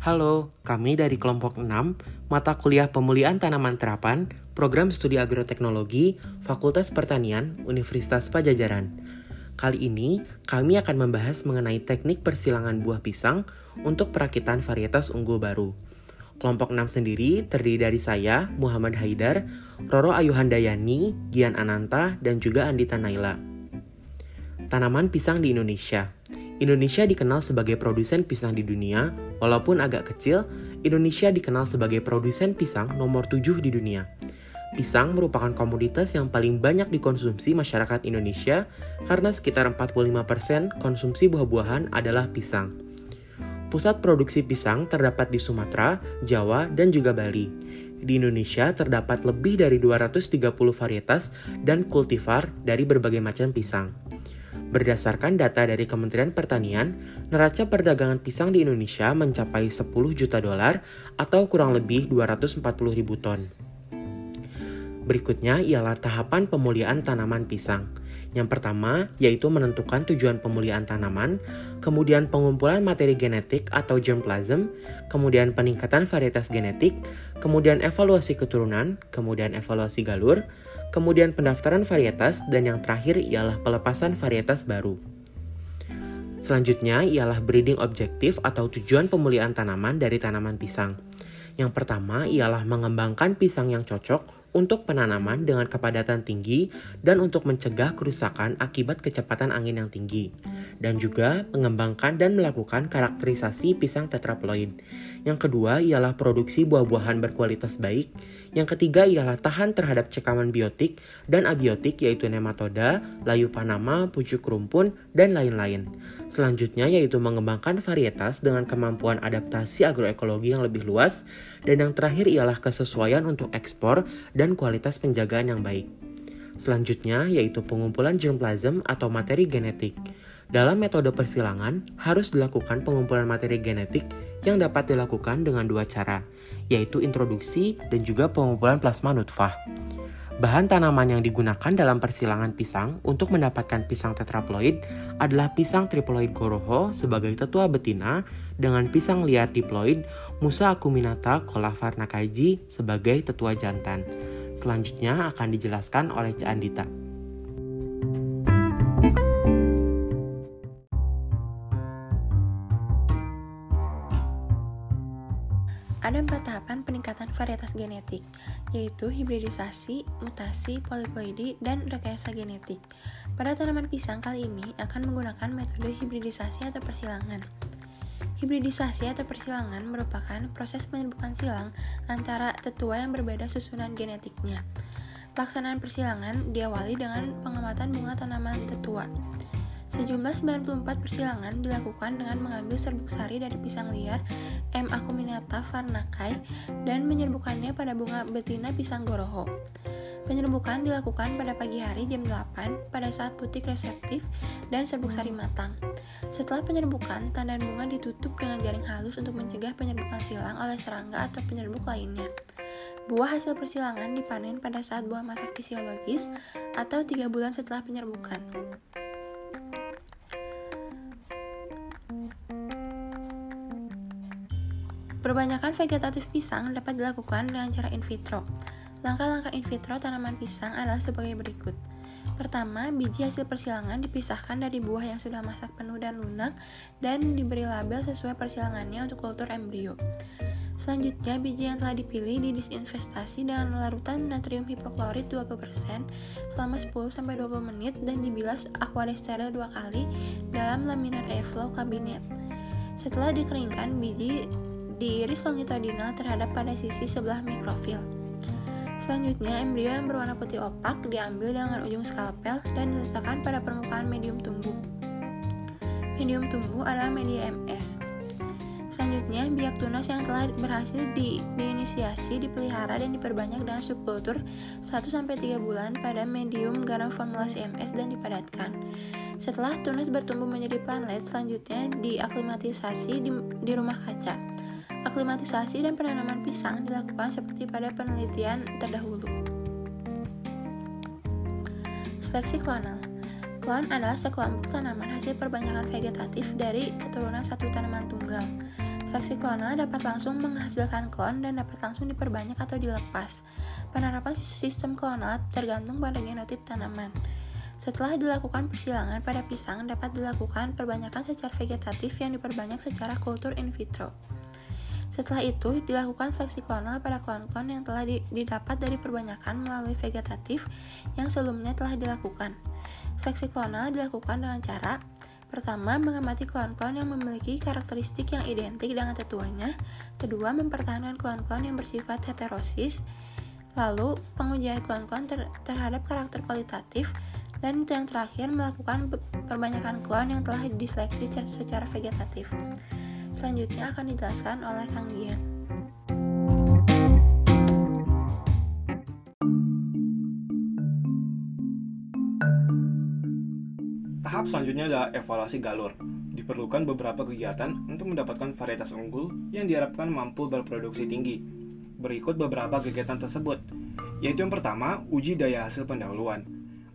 Halo, kami dari kelompok 6, mata kuliah pemulihan tanaman terapan, program studi agroteknologi, Fakultas Pertanian, Universitas Pajajaran. Kali ini, kami akan membahas mengenai teknik persilangan buah pisang untuk perakitan varietas unggul baru. Kelompok 6 sendiri terdiri dari saya, Muhammad Haidar, Roro Ayuhandayani, Gian Ananta, dan juga Andita Naila. Tanaman pisang di Indonesia Indonesia dikenal sebagai produsen pisang di dunia, walaupun agak kecil, Indonesia dikenal sebagai produsen pisang nomor 7 di dunia. Pisang merupakan komoditas yang paling banyak dikonsumsi masyarakat Indonesia karena sekitar 45% konsumsi buah-buahan adalah pisang. Pusat produksi pisang terdapat di Sumatera, Jawa, dan juga Bali. Di Indonesia terdapat lebih dari 230 varietas dan kultivar dari berbagai macam pisang. Berdasarkan data dari Kementerian Pertanian, neraca perdagangan pisang di Indonesia mencapai 10 juta dolar atau kurang lebih 240 ribu ton. Berikutnya ialah tahapan pemulihan tanaman pisang. Yang pertama yaitu menentukan tujuan pemulihan tanaman, kemudian pengumpulan materi genetik atau germplasm, kemudian peningkatan varietas genetik, kemudian evaluasi keturunan, kemudian evaluasi galur, kemudian pendaftaran varietas, dan yang terakhir ialah pelepasan varietas baru. Selanjutnya ialah breeding objektif atau tujuan pemulihan tanaman dari tanaman pisang. Yang pertama ialah mengembangkan pisang yang cocok untuk penanaman dengan kepadatan tinggi dan untuk mencegah kerusakan akibat kecepatan angin yang tinggi, dan juga mengembangkan dan melakukan karakterisasi pisang tetraploid. Yang kedua ialah produksi buah-buahan berkualitas baik. Yang ketiga ialah tahan terhadap cekaman biotik dan abiotik yaitu nematoda, layu panama, pucuk rumpun, dan lain-lain. Selanjutnya yaitu mengembangkan varietas dengan kemampuan adaptasi agroekologi yang lebih luas. Dan yang terakhir ialah kesesuaian untuk ekspor dan kualitas penjagaan yang baik. Selanjutnya yaitu pengumpulan germplasm atau materi genetik. Dalam metode persilangan, harus dilakukan pengumpulan materi genetik yang dapat dilakukan dengan dua cara, yaitu introduksi dan juga pengumpulan plasma nutfah. Bahan tanaman yang digunakan dalam persilangan pisang untuk mendapatkan pisang tetraploid adalah pisang triploid goroho sebagai tetua betina dengan pisang liar diploid Musa acuminata colavarnakaji sebagai tetua jantan. Selanjutnya akan dijelaskan oleh Cak Andita. Genetik, yaitu hibridisasi, mutasi, poliploidi, dan rekayasa genetik. Pada tanaman pisang kali ini akan menggunakan metode hibridisasi atau persilangan. Hibridisasi atau persilangan merupakan proses penyerbukan silang antara tetua yang berbeda susunan genetiknya. Pelaksanaan persilangan diawali dengan pengamatan bunga tanaman tetua. Sejumlah 94 persilangan dilakukan dengan mengambil serbuk sari dari pisang liar M. acuminata farnakai dan menyerbukannya pada bunga betina pisang goroho. Penyerbukan dilakukan pada pagi hari jam 8 pada saat putik reseptif dan serbuk sari matang. Setelah penyerbukan, tandan bunga ditutup dengan jaring halus untuk mencegah penyerbukan silang oleh serangga atau penyerbuk lainnya. Buah hasil persilangan dipanen pada saat buah masak fisiologis atau 3 bulan setelah penyerbukan. Perbanyakan vegetatif pisang dapat dilakukan dengan cara in vitro. Langkah-langkah in vitro tanaman pisang adalah sebagai berikut. Pertama, biji hasil persilangan dipisahkan dari buah yang sudah masak penuh dan lunak dan diberi label sesuai persilangannya untuk kultur embrio. Selanjutnya, biji yang telah dipilih didisinvestasi dengan larutan natrium hipoklorit 20% selama 10-20 menit dan dibilas aquaresteril dua kali dalam laminar airflow kabinet. Setelah dikeringkan, biji diiris longitudinal terhadap pada sisi sebelah mikrofil. Selanjutnya, embrio yang berwarna putih opak diambil dengan ujung skalpel dan diletakkan pada permukaan medium tumbuh. Medium tumbuh adalah media MS. Selanjutnya, biak tunas yang telah berhasil di, diinisiasi, dipelihara, dan diperbanyak dengan subkultur 1-3 bulan pada medium garam formulasi MS dan dipadatkan. Setelah tunas bertumbuh menjadi planlet, selanjutnya diaklimatisasi di, di rumah kaca. Aklimatisasi dan penanaman pisang dilakukan seperti pada penelitian terdahulu. Seleksi klonal Klon adalah sekelompok tanaman hasil perbanyakan vegetatif dari keturunan satu tanaman tunggal. Seleksi klonal dapat langsung menghasilkan klon dan dapat langsung diperbanyak atau dilepas. Penerapan sistem klonal tergantung pada genotip tanaman. Setelah dilakukan persilangan pada pisang dapat dilakukan perbanyakan secara vegetatif yang diperbanyak secara kultur in vitro. Setelah itu, dilakukan seleksi klonal pada klon-klon yang telah didapat dari perbanyakan melalui vegetatif yang sebelumnya telah dilakukan. Seleksi klonal dilakukan dengan cara Pertama, mengamati klon-klon yang memiliki karakteristik yang identik dengan tetuanya. Kedua, mempertahankan klon-klon yang bersifat heterosis. Lalu, pengujian klon-klon ter terhadap karakter kualitatif. Dan yang terakhir, melakukan perbanyakan klon yang telah diseleksi secara vegetatif. Selanjutnya akan dijelaskan oleh Kang Gian. Tahap selanjutnya adalah evaluasi galur. Diperlukan beberapa kegiatan untuk mendapatkan varietas unggul yang diharapkan mampu berproduksi tinggi. Berikut beberapa kegiatan tersebut, yaitu yang pertama, uji daya hasil pendahuluan.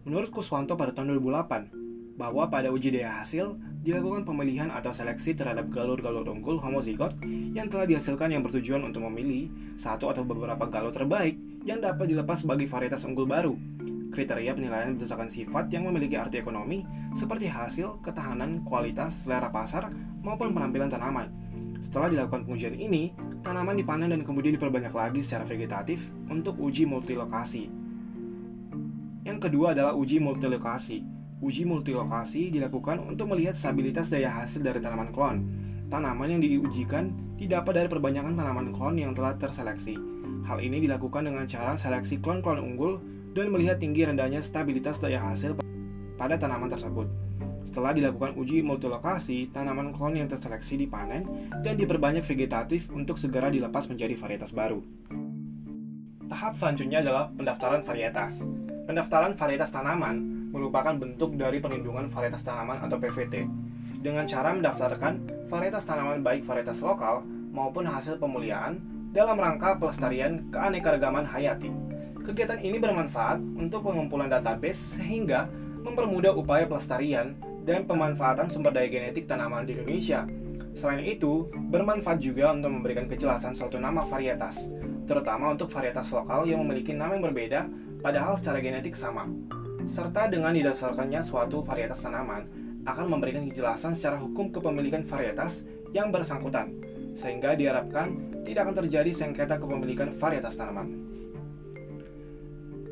Menurut Kuswanto pada tahun 2008, bahwa pada uji daya hasil dilakukan pemilihan atau seleksi terhadap galur-galur unggul homozigot yang telah dihasilkan yang bertujuan untuk memilih satu atau beberapa galur terbaik yang dapat dilepas sebagai varietas unggul baru kriteria penilaian berdasarkan sifat yang memiliki arti ekonomi seperti hasil, ketahanan, kualitas, selera pasar, maupun penampilan tanaman. Setelah dilakukan pengujian ini, tanaman dipanen dan kemudian diperbanyak lagi secara vegetatif untuk uji multilokasi. Yang kedua adalah uji multilokasi. Uji multilokasi dilakukan untuk melihat stabilitas daya hasil dari tanaman klon. Tanaman yang diujikan didapat dari perbanyakan tanaman klon yang telah terseleksi. Hal ini dilakukan dengan cara seleksi klon-klon unggul dan melihat tinggi rendahnya stabilitas daya hasil pada tanaman tersebut. Setelah dilakukan uji multilokasi, tanaman klon yang terseleksi dipanen dan diperbanyak vegetatif untuk segera dilepas menjadi varietas baru. Tahap selanjutnya adalah pendaftaran varietas. Pendaftaran varietas tanaman merupakan bentuk dari perlindungan varietas tanaman atau PVT dengan cara mendaftarkan varietas tanaman baik varietas lokal maupun hasil pemuliaan dalam rangka pelestarian keanekaragaman hayati. Kegiatan ini bermanfaat untuk pengumpulan database sehingga mempermudah upaya pelestarian dan pemanfaatan sumber daya genetik tanaman di Indonesia. Selain itu, bermanfaat juga untuk memberikan kejelasan suatu nama varietas, terutama untuk varietas lokal yang memiliki nama yang berbeda padahal secara genetik sama. Serta dengan didasarkannya suatu varietas tanaman akan memberikan kejelasan secara hukum kepemilikan varietas yang bersangkutan, sehingga diharapkan tidak akan terjadi sengketa kepemilikan varietas tanaman.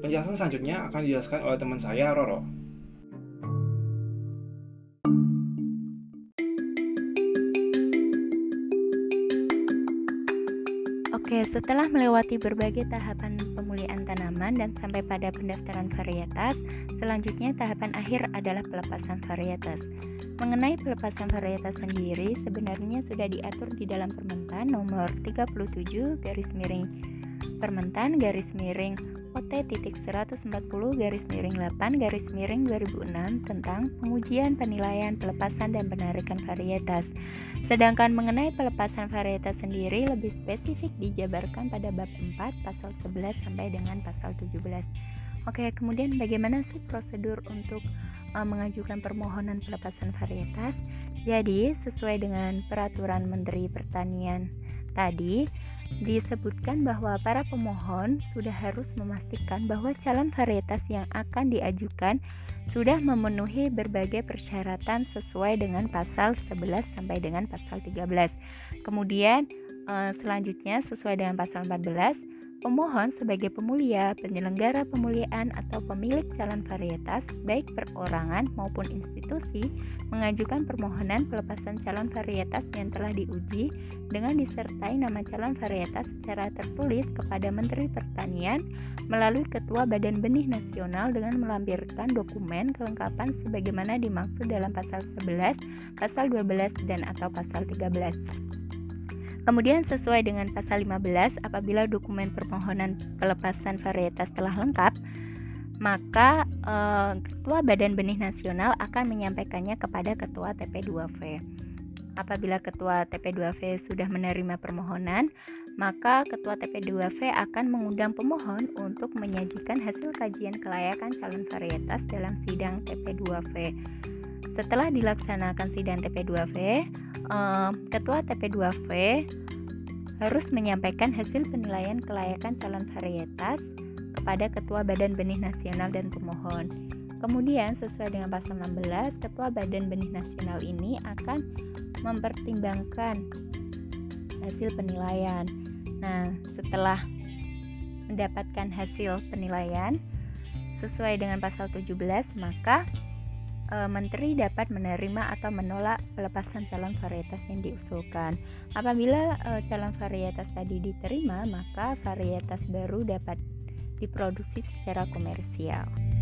Penjelasan selanjutnya akan dijelaskan oleh teman saya, Roro. Oke, setelah melewati berbagai tahapan pemulihan tanaman dan sampai pada pendaftaran varietas, selanjutnya tahapan akhir adalah pelepasan varietas. Mengenai pelepasan varietas sendiri, sebenarnya sudah diatur di dalam Permentan nomor 37 garis miring Permentan garis miring OT titik 140 garis miring 8 garis miring 2006 tentang pengujian penilaian pelepasan dan penarikan varietas. Sedangkan mengenai pelepasan varietas sendiri lebih spesifik dijabarkan pada bab 4 pasal 11 sampai dengan pasal 17. Oke, kemudian bagaimana sih prosedur untuk uh, mengajukan permohonan pelepasan varietas? Jadi, sesuai dengan peraturan Menteri Pertanian tadi, disebutkan bahwa para pemohon sudah harus memastikan bahwa calon varietas yang akan diajukan sudah memenuhi berbagai persyaratan sesuai dengan pasal 11 sampai dengan pasal 13. Kemudian eh, selanjutnya sesuai dengan pasal 14 Pemohon sebagai pemulia, penyelenggara pemuliaan atau pemilik calon varietas, baik perorangan maupun institusi, mengajukan permohonan pelepasan calon varietas yang telah diuji dengan disertai nama calon varietas secara tertulis kepada Menteri Pertanian melalui Ketua Badan Benih Nasional dengan melampirkan dokumen kelengkapan sebagaimana dimaksud dalam pasal 11, pasal 12 dan atau pasal 13. Kemudian sesuai dengan pasal 15, apabila dokumen permohonan pelepasan varietas telah lengkap, maka eh, Ketua Badan Benih Nasional akan menyampaikannya kepada Ketua TP2V. Apabila Ketua TP2V sudah menerima permohonan, maka Ketua TP2V akan mengundang pemohon untuk menyajikan hasil kajian kelayakan calon varietas dalam sidang TP2V. Setelah dilaksanakan sidang TP2V, uh, Ketua TP2V harus menyampaikan hasil penilaian kelayakan calon varietas kepada Ketua Badan Benih Nasional dan pemohon. Kemudian sesuai dengan pasal 16, Ketua Badan Benih Nasional ini akan mempertimbangkan hasil penilaian. Nah, setelah mendapatkan hasil penilaian sesuai dengan pasal 17, maka menteri dapat menerima atau menolak pelepasan calon varietas yang diusulkan. Apabila e, calon varietas tadi diterima, maka varietas baru dapat diproduksi secara komersial.